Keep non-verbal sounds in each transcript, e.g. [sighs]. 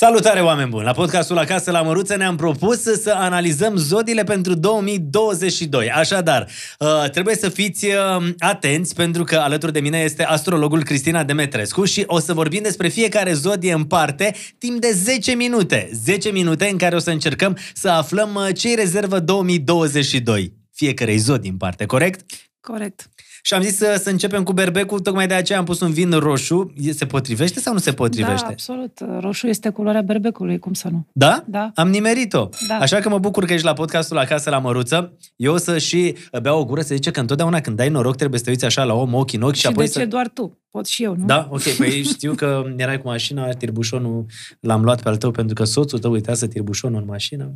Salutare, oameni buni! La podcastul Acasă la Măruță ne-am propus să analizăm zodiile pentru 2022. Așadar, uh, trebuie să fiți uh, atenți pentru că alături de mine este astrologul Cristina Demetrescu și o să vorbim despre fiecare zodie în parte timp de 10 minute. 10 minute în care o să încercăm să aflăm uh, ce rezervă 2022. Fiecare zodie în parte, corect? Corect. Și am zis să, să începem cu berbecul, tocmai de aceea am pus un vin roșu. Se potrivește sau nu se potrivește? Da, absolut. Roșu este culoarea berbecului, cum să nu? Da? Da. Am nimerit-o. Da. Așa că mă bucur că ești la podcastul Acasă la Măruță. Eu o să și beau o gură, se zice că întotdeauna când dai noroc trebuie să te uiți așa la om, ochi în ochi și, Și, apoi de să... ce doar tu? Pot și eu, nu? Da? Ok, păi [laughs] știu că erai cu mașina, tirbușonul l-am luat pe al tău pentru că soțul tău uitează tirbușonul în mașină.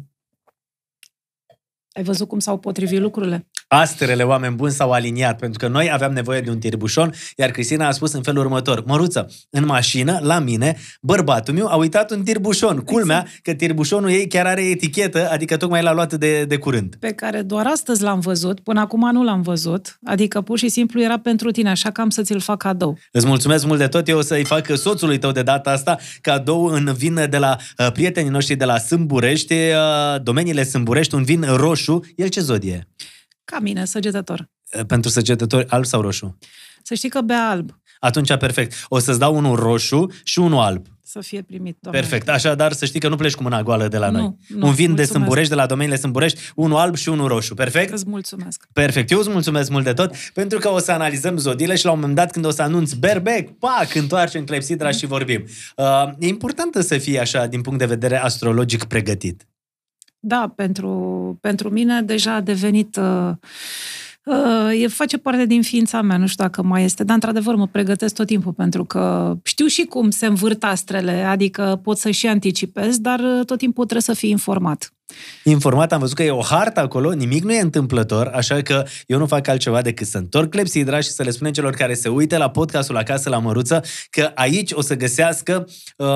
Ai văzut cum s-au potrivit lucrurile? Astrele, oameni buni, s-au aliniat, pentru că noi aveam nevoie de un tirbușon, iar Cristina a spus în felul următor, Măruță, în mașină, la mine, bărbatul meu a uitat un tirbușon. Culmea că tirbușonul ei chiar are etichetă, adică tocmai l-a luat de, de curând. Pe care doar astăzi l-am văzut, până acum nu l-am văzut, adică pur și simplu era pentru tine, așa că am să ți-l fac cadou. Îți mulțumesc mult de tot, eu o să-i fac soțului tău de data asta cadou în vin de la uh, prietenii noștri de la Sâmburești, uh, domeniile Sâmburești, un vin roșu. El ce zodie? Ca mine, săgetător. Uh, Pentru săgetători, alb sau roșu? Să știi că bea alb Atunci, perfect. O să-ți dau unul roșu și unul alb. să fie primit, doamne. Perfect. Așadar, să știi că nu pleci cu mâna goală de la Nu, noi. nu, un vin de mulțumesc. Sâmburești, de la domeniile Sâmburești, unul alb și unul roșu. Perfect? Îți mulțumesc. Perfect. Eu îți mulțumesc mult de tot, pentru că o să analizăm zodiile și la un moment dat când o să anunț berbec, pac, întoarcem clepsidra și vorbim. Uh, e important să fie așa, din punct de vedere astrologic, pregătit. Da, pentru, pentru mine deja a devenit... Uh, uh, e, face parte din ființa mea, nu știu dacă mai este, dar într-adevăr mă pregătesc tot timpul pentru că știu și cum se învârt astrele, adică pot să și anticipez, dar uh, tot timpul trebuie să fii informat. Informat, am văzut că e o hartă acolo, nimic nu e întâmplător, așa că eu nu fac altceva decât să întorc clepsidra și să le spunem celor care se uită la podcastul Acasă la Măruță că aici o să găsească uh,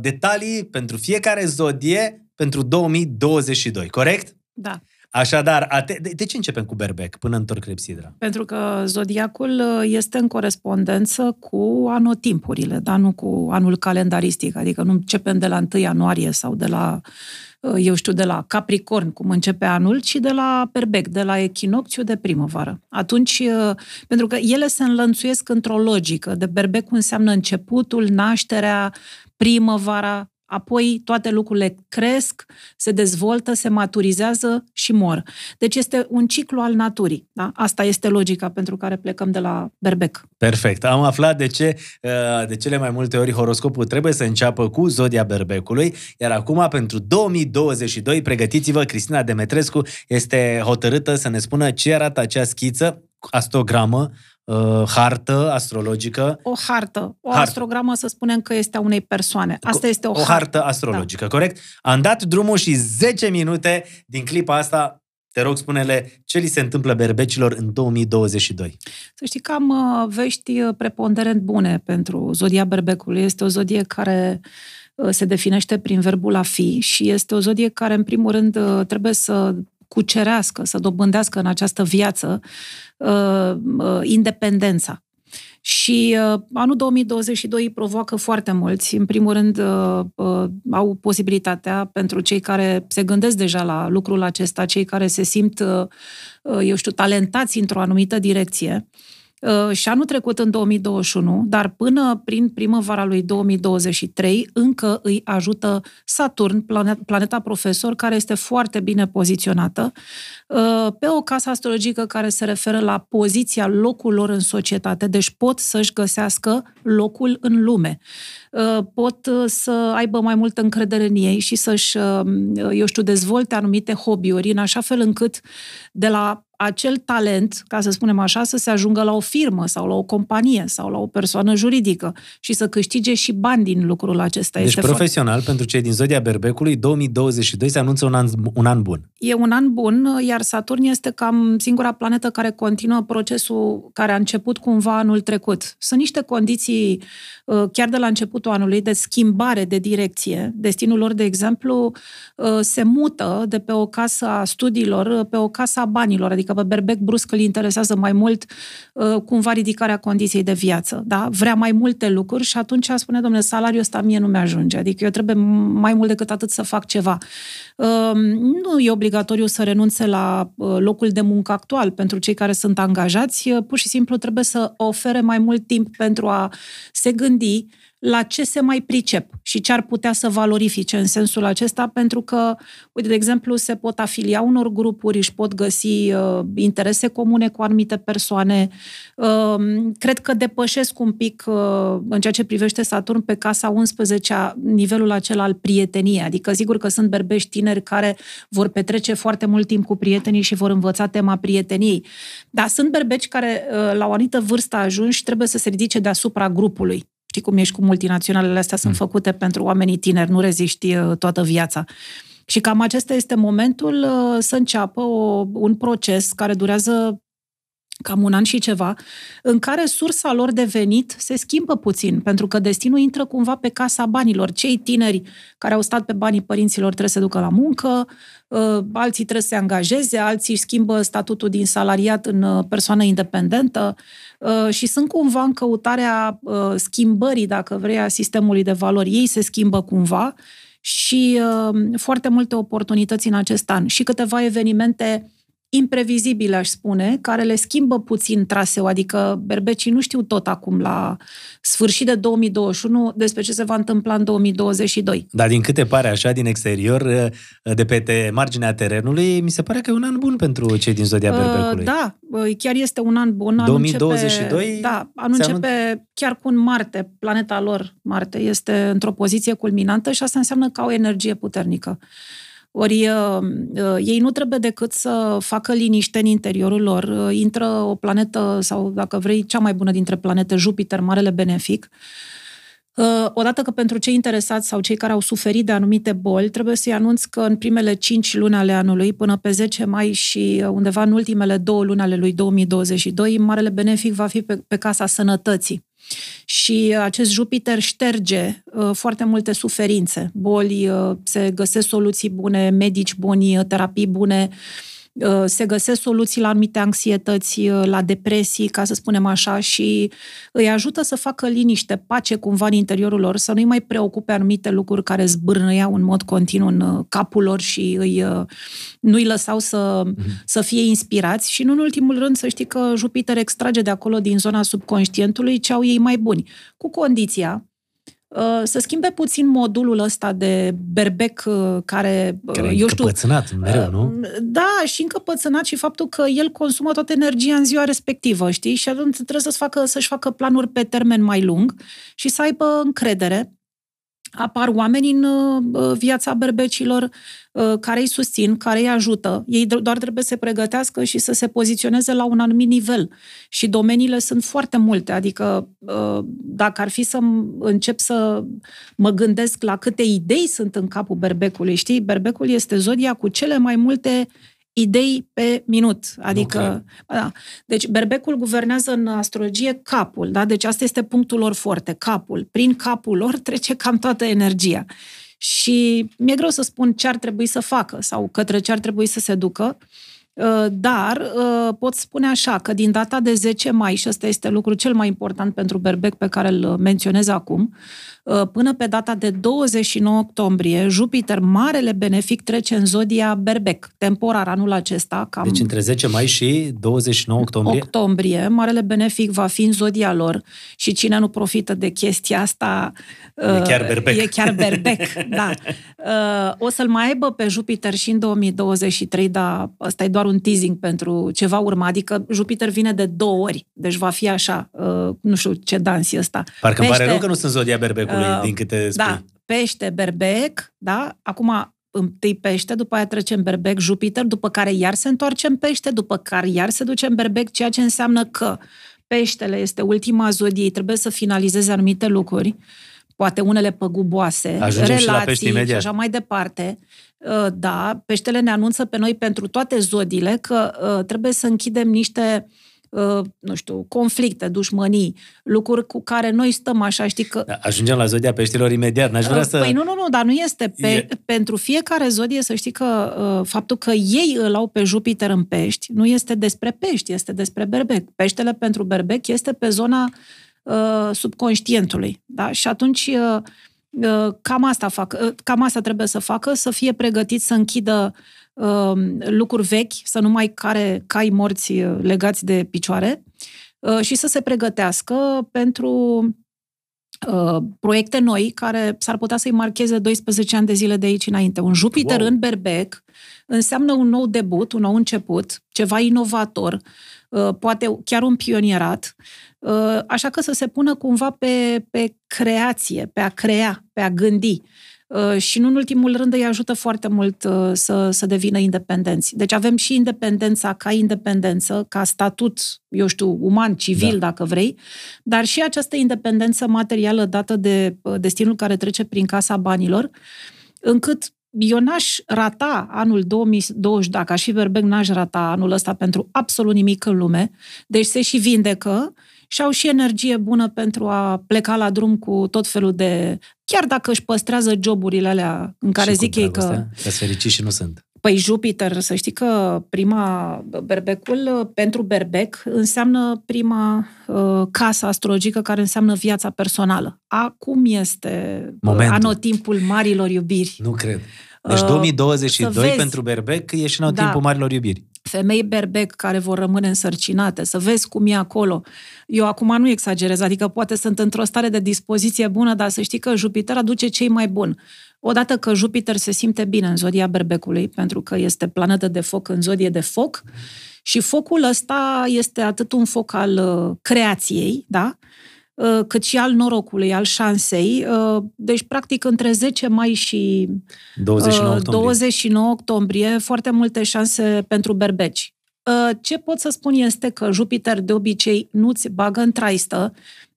detalii pentru fiecare zodie pentru 2022, corect? Da. Așadar, ate- de, de ce începem cu berbec până întorc clepsidra? Pentru că zodiacul uh, este în corespondență cu anotimpurile, dar nu cu anul calendaristic, adică nu începem de la 1 ianuarie sau de la, uh, eu știu, de la Capricorn, cum începe anul, ci de la Berbec, de la echinocțiu de primăvară. Atunci, uh, pentru că ele se înlănțuiesc într-o logică, de Berbec înseamnă începutul, nașterea, primăvara, apoi toate lucrurile cresc, se dezvoltă, se maturizează și mor. Deci este un ciclu al naturii. Da? Asta este logica pentru care plecăm de la berbec. Perfect. Am aflat de ce uh, de cele mai multe ori horoscopul trebuie să înceapă cu zodia berbecului, iar acum pentru 2022 pregătiți-vă, Cristina Demetrescu este hotărâtă să ne spună ce arată acea schiță, astogramă, uh, hartă astrologică, O hartă, o Hartă. astrogramă să spunem că este a unei persoane. Asta este o, o hartă astrologică, corect? Am dat drumul și 10 minute din clipa asta, te rog, spune-le ce li se întâmplă berbecilor în 2022. Să știi că am uh, vești uh, preponderent bune pentru zodia berbecului. Este o zodie care uh, se definește prin verbul a fi și este o zodie care, în primul rând, uh, trebuie să cucerească, să dobândească în această viață uh, uh, independența. Și uh, anul 2022 îi provoacă foarte mulți. În primul rând, uh, uh, au posibilitatea pentru cei care se gândesc deja la lucrul acesta, cei care se simt, uh, uh, eu știu, talentați într-o anumită direcție. Uh, și anul trecut, în 2021, dar până prin primăvara lui 2023, încă îi ajută Saturn, plane- planeta profesor, care este foarte bine poziționată, uh, pe o casă astrologică care se referă la poziția locul lor în societate, deci pot să-și găsească locul în lume. Uh, Pot uh, să aibă mai multă încredere în ei și să-și, uh, eu știu, dezvolte anumite hobby-uri în așa fel încât de la acel talent, ca să spunem așa, să se ajungă la o firmă sau la o companie sau la o persoană juridică și să câștige și bani din lucrul acesta. Deci este profesional, pentru cei din zodia berbecului, 2022 se anunță un an, un an bun. Foarte... E un an bun, iar Saturn este cam singura planetă care continuă procesul care a început cumva anul trecut. Sunt niște condiții, uh, chiar de la începutul anului, de schimbare de direcție. Destinul lor, de exemplu, uh, se mută de pe o casă a studiilor pe o casă a banilor, adică pe Berbec brusc îl interesează mai mult uh, cumva ridicarea condiției de viață. Da? Vrea mai multe lucruri și atunci spune, domnule, salariul ăsta mie nu mi-ajunge, adică eu trebuie mai mult decât atât să fac ceva. Nu e obligatoriu să renunțe la uh, locul de muncă actual. Pentru cei care sunt angajați, uh, pur și simplu trebuie să ofere mai mult timp pentru a se gândi la ce se mai pricep și ce ar putea să valorifice în sensul acesta, pentru că, uite, de exemplu, se pot afilia unor grupuri, își pot găsi uh, interese comune cu anumite persoane. Uh, cred că depășesc un pic, uh, în ceea ce privește Saturn, pe casa 11 nivelul acela al prieteniei. Adică, sigur că sunt berbești tineri care vor petrece foarte mult timp cu prietenii și vor învăța tema prieteniei. Dar sunt berbeci care, uh, la o anumită vârstă ajunși, trebuie să se ridice deasupra grupului. Știi cum ești cu multinaționalele astea, sunt mm. făcute pentru oamenii tineri, nu reziști uh, toată viața. Și cam acesta este momentul uh, să înceapă o, un proces care durează cam un an și ceva, în care sursa lor de venit se schimbă puțin, pentru că destinul intră cumva pe casa banilor. Cei tineri care au stat pe banii părinților trebuie să se ducă la muncă, uh, alții trebuie să se angajeze, alții își schimbă statutul din salariat în uh, persoană independentă uh, și sunt cumva în căutarea schimbării, dacă vrei, a sistemului de valori. Ei se schimbă cumva și foarte multe oportunități în acest an și câteva evenimente imprevizibile, aș spune, care le schimbă puțin traseu, adică berbecii nu știu tot acum la sfârșit de 2021 despre ce se va întâmpla în 2022. Dar din câte pare așa din exterior, de pe marginea terenului, mi se pare că e un an bun pentru cei din Zodia Berbecului. Da, chiar este un an bun. 2022? Începe, da, anul începe chiar cu un Marte, planeta lor, Marte, este într-o poziție culminantă și asta înseamnă că au energie puternică. Ori uh, uh, ei nu trebuie decât să facă liniște în interiorul lor. Uh, intră o planetă, sau dacă vrei, cea mai bună dintre planete, Jupiter, marele benefic. Odată că pentru cei interesați sau cei care au suferit de anumite boli, trebuie să-i anunț că în primele 5 luni ale anului, până pe 10 mai și undeva în ultimele două luni ale lui 2022, marele benefic va fi pe, pe casa sănătății. Și acest Jupiter șterge uh, foarte multe suferințe, boli, uh, se găsesc soluții bune, medici buni, terapii bune, Uh, se găsesc soluții la anumite anxietăți, uh, la depresii, ca să spunem așa, și îi ajută să facă liniște, pace cumva în interiorul lor, să nu-i mai preocupe anumite lucruri care zbârnăiau în mod continuu în uh, capul lor și îi, nu-i lăsau să, mm-hmm. să fie inspirați și, nu în ultimul rând, să știi că Jupiter extrage de acolo, din zona subconștientului, ce au ei mai buni, cu condiția Uh, să schimbe puțin modulul ăsta de berbec uh, care, uh, care eu știu... încăpățânat mereu, nu? Da, și încăpățânat și faptul că el consumă toată energia în ziua respectivă, știi? Și atunci trebuie să-și facă, să-și facă planuri pe termen mai lung și să aibă încredere apar oameni în uh, viața berbecilor uh, care îi susțin, care îi ajută. Ei doar trebuie să se pregătească și să se poziționeze la un anumit nivel. Și domeniile sunt foarte multe. Adică, uh, dacă ar fi să încep să mă gândesc la câte idei sunt în capul berbecului, știi? Berbecul este zodia cu cele mai multe idei pe minut. Adică, da. Deci berbecul guvernează în astrologie capul, da? Deci asta este punctul lor foarte, capul. Prin capul lor trece cam toată energia. Și mi-e greu să spun ce ar trebui să facă sau către ce ar trebui să se ducă, uh, dar uh, pot spune așa că din data de 10 mai, și ăsta este lucrul cel mai important pentru berbec pe care îl menționez acum, Uh, până pe data de 29 octombrie, Jupiter, marele benefic, trece în zodia Berbec, temporar anul acesta. Cam deci între 10 mai și 29 octombrie? Octombrie, marele benefic va fi în zodia lor și cine nu profită de chestia asta... E chiar berbec. E chiar berbec, [laughs] da. Uh, o să-l mai aibă pe Jupiter și în 2023, dar ăsta e doar un teasing pentru ceva urma, adică Jupiter vine de două ori, deci va fi așa, uh, nu știu ce dans e ăsta. Parcă îmi pare rău că nu sunt zodia berbecului uh, din câte spui. Da, pește, berbec, da? Acum întâi pește, după aia trece în berbec Jupiter, după care iar se întoarce în pește, după care iar se duce în berbec, ceea ce înseamnă că peștele este ultima zodie, trebuie să finalizeze anumite lucruri, poate unele păguboase, Ajungem și la pești relații și imediat. așa mai departe. Uh, Da, peștele ne anunță pe noi pentru toate zodiile că uh, trebuie să închidem niște uh, nu știu, conflicte, dușmănii, lucruri cu care noi stăm așa, știi că Da, ajungem la zodia peștilor imediat. N-aș vrea să... Păi nu, nu, nu, dar nu este. Pe, E- Pentru fiecare zodie să știi că uh, faptul că ei îl au pe Jupiter în pești nu este despre pești, este despre berbec. Peștele pentru berbec este pe zona uh, subconștientului. Da? Și atunci uh, uh, cam, asta fac, uh, cam asta trebuie să facă, să fie pregătit să închidă uh, lucruri vechi, să nu mai care cai morți uh, legați de picioare uh, și să se pregătească pentru uh, proiecte noi care s-ar putea să-i marcheze 12 ani de zile de aici înainte. Un Jupiter Wow. wow. în berbec înseamnă un nou debut, un nou început, ceva inovator, uh, poate chiar un pionierat, uh, așa că să se pună cumva pe, pe creație, pe a crea, pe a gândi. Uh, Și nu în ultimul rând îi ajută foarte mult uh, să, să devină independenți. Deci avem și independența ca independență, ca statut, eu știu, uman, civil, Da. da. dacă vrei, dar și această independență materială dată de uh, destinul care trece prin casa banilor, încât eu n-aș rata anul 2020, dacă aș fi berbec, n-aș rata anul ăsta pentru absolut nimic în lume, deci se și vindecă și au și energie bună pentru a pleca la drum cu tot felul de... Chiar dacă își păstrează joburile alea în care Și zic cu ei că... dragostea? Că-s fericiți și nu sunt. Păi Jupiter, să știi că prima, berbecul, pentru berbec, înseamnă prima uh, casă astrologică care înseamnă viața personală. Acum este uh, Momentul. anotimpul marilor iubiri. Nu cred. Deci Uh, 2022 să vezi. pentru berbec e și în Da. timpul marilor iubiri. femei berbec care vor rămâne însărcinate, să vezi cum e acolo. Eu acum nu exagerez, adică poate sunt într-o stare de dispoziție bună, dar să știi că Jupiter aduce cei mai buni. Odată că Jupiter se simte bine în zodia berbecului, pentru că este planetă de foc în zodie de foc, și focul ăsta este atât un foc al uh, creației, da? Uh, cât și al norocului, al șansei. Uh, Deci, practic, între 10 mai și 29 Uh, octombrie. 29 octombrie, foarte multe șanse pentru berbeci. Uh, Ce pot să spun este că Jupiter de obicei nu-ți bagă în traistă,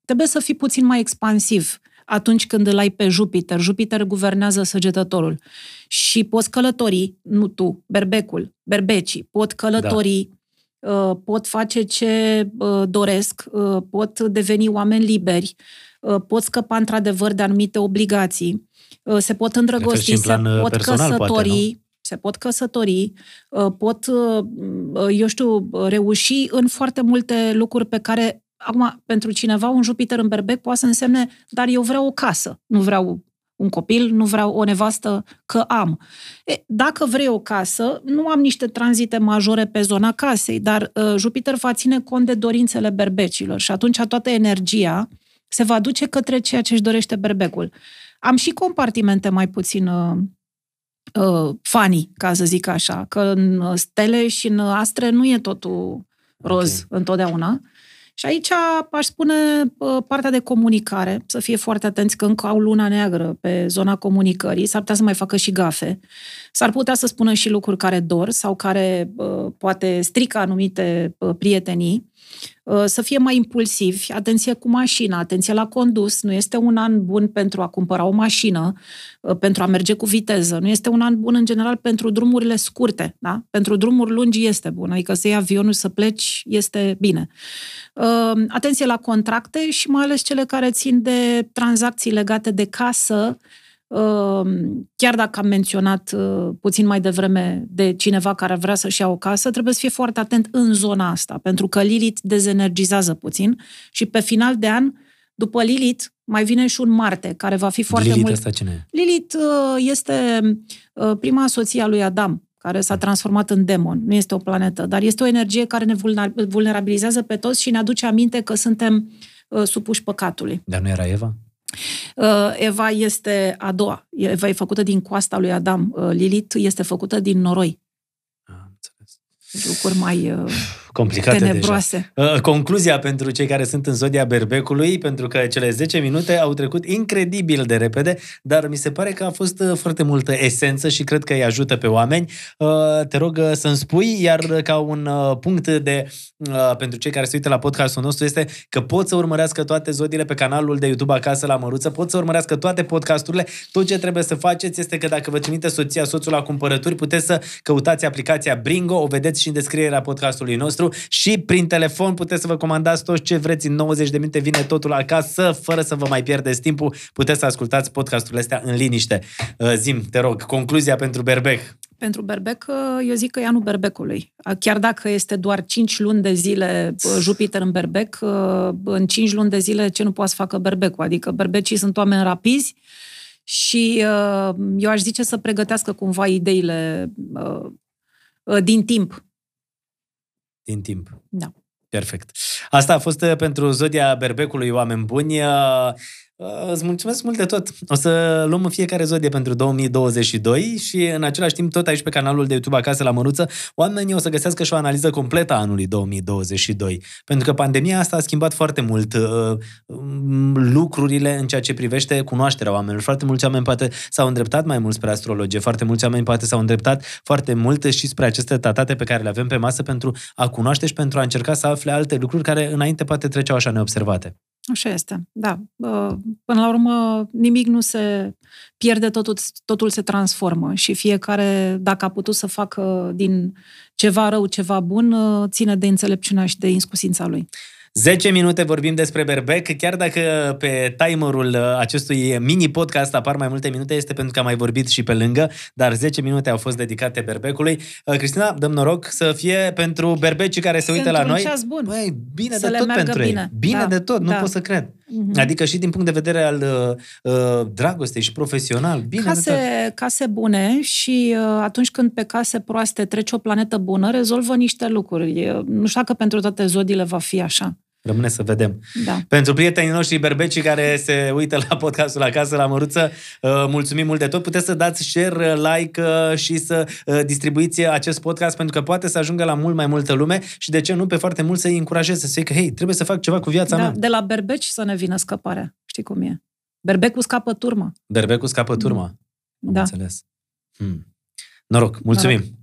trebuie să fii puțin mai expansiv atunci când îl ai pe Jupiter. Jupiter guvernează săgetătorul. Și poți călători, nu tu, berbecul, berbecii, pot călători, da. Pot face ce uh, doresc, uh, pot deveni oameni liberi, uh, pot scăpa într-adevăr de anumite obligații, uh, se pot îndrăgosti, și în se plan, uh, pot personal, căsători, poate, nu? se pot căsători, uh, pot, uh, eu știu, reuși în foarte multe lucruri pe care, acum, pentru cineva, un Jupiter în berbec poate să însemne, dar eu vreau o casă, nu vreau un copil, nu vreau o nevastă, că am. E, dacă vrei o casă, nu am niște tranzite majore pe zona casei, dar uh, Jupiter va ține cont de dorințele berbecilor și atunci toată energia se va duce către ceea ce își dorește berbecul. Am și compartimente mai puțin uh, uh, funny, ca să zic așa, că în stele și în astre nu e totul roz Ok. okay. întotdeauna. Și aici aș spune uh, partea de comunicare, să fie foarte atenți că încă au luna neagră pe zona comunicării, s-ar putea să mai facă și gafe, s-ar putea să spună și lucruri care dor sau care uh, poate strică anumite uh, prietenii, uh, să fie mai impulsivi, atenție cu mașina, atenție la condus, nu este un an bun pentru a cumpăra o mașină, uh, pentru a merge cu viteză, nu este un an bun în general pentru drumurile scurte, da? pentru drumuri lungi este bun, adică să iei avionul să pleci este bine. Uh, atenție la contracte și mai ales cele care țin de tranzacții legate de casă, uh, chiar dacă am menționat uh, puțin mai devreme de cineva care vrea să-și ia o casă, trebuie să fie foarte atent în zona asta, pentru că Lilith dezenergizează puțin și pe final de an, după Lilith, mai vine și un Marte, care va fi foarte Lilith mult... asta cine e? Lilith uh, este uh, prima soție a lui Adam, care s-a transformat în demon. Nu este o planetă, dar este o energie care ne vulner- vulnerabilizează pe toți și ne aduce aminte că suntem uh, supuși păcatului. Dar nu era Eva? Uh, Eva este a doua. Eva e făcută din coasta lui Adam. Uh, Lilith este făcută din noroi. Ah, am înțeles. Pentru locuri mai uh, [sighs] complicate tenebroase. deja. Uh, Concluzia pentru cei care sunt în zodia berbecului, pentru că cele 10 minute au trecut incredibil de repede, dar mi se pare că a fost uh, foarte multă esență și cred că îi ajută pe oameni. Uh, Te rog uh, să-mi spui, iar ca un uh, punct de uh, pentru cei care se uită la podcastul nostru este că pot să urmărească toate zodiile pe canalul de YouTube Acasă la Măruță, pot să urmărească toate podcasturile. Tot ce trebuie să faceți este că dacă vă trimite soția, soțul la cumpărături, puteți să căutați aplicația Bringo, o vedeți și în descrierea podcastului nostru și prin telefon puteți să vă comandați tot ce vreți. În 90 de minute vine totul acasă, fără să vă mai pierdeți timpul. Puteți să ascultați podcasturile astea în liniște. Uh, Zim, te rog, concluzia pentru Berbec. Pentru berbec, uh, eu zic că e anul berbecului. Uh, Chiar dacă este doar 5 luni de zile uh, Jupiter în berbec, uh, în 5 luni de zile ce nu poate să facă berbecul? Adică berbecii sunt oameni rapizi și uh, eu aș zice să pregătească cumva ideile uh, uh, din timp. Din timp. Da. Perfect. Asta a fost uh, pentru Zodia Berbecului, oameni buni. Uh, uh, Îți mulțumesc mult de tot. O să luăm în fiecare zodie pentru 2022 și în același timp tot aici pe canalul de YouTube Acasă la Măruță, oamenii o să găsească și o analiză completă a anului 2022. Pentru că pandemia asta a schimbat foarte mult uh, um, lucrurile în ceea ce privește cunoașterea oamenilor. Foarte mulți oameni poate s-au îndreptat mai mult spre astrologie, foarte mulți oameni poate s-au îndreptat foarte mult și spre aceste tatate pe care le avem pe masă pentru a cunoaște și pentru a încerca să afle alte lucruri care înainte poate treceau așa neobservate. Așa este, da. Uh, Până la urmă, nimic nu se pierde, totul, totul se transformă și fiecare, dacă a putut să facă din ceva rău ceva bun, uh, ține de înțelepciunea și de inscusința lui. 10 minute vorbim despre berbec, chiar dacă pe timerul uh, acestui mini podcast apar mai multe minute, este pentru că am mai vorbit și pe lângă, dar 10 minute au fost dedicate berbecului. Uh, Cristina, dăm noroc să fie pentru berbecii care se uită Pentru la un noi. ceas bun. Băi, bine Să de le tot meargă pentru bine. ei. Bine Da, de tot, nu da. pot să cred. Mhm. Adică și din punct de vedere al uh, uh, dragostei și profesional, bine de tot. case, case bune și uh, atunci când pe case proaste trece o planetă bună, rezolvă niște lucruri. E, Nu știu dacă pentru toate zodiile va fi așa. Rămâne să vedem. Da. Pentru prietenii noștri berbecii care se uită la podcastul Acasă la Măruță, uh, mulțumim mult de tot. Puteți să dați share, like uh, și să uh, distribuiți acest podcast pentru că poate să ajungă la mult mai multă lume și de ce nu pe foarte mult să-i încurajeze, să zică, hei, trebuie să fac ceva cu viața da. mea. De la berbeci să ne vină scăparea. Știi cum e? Berbecul scapă turma. Berbecul scapă turma. Am Da. înțeles. Hmm. Noroc, mulțumim. Noroc.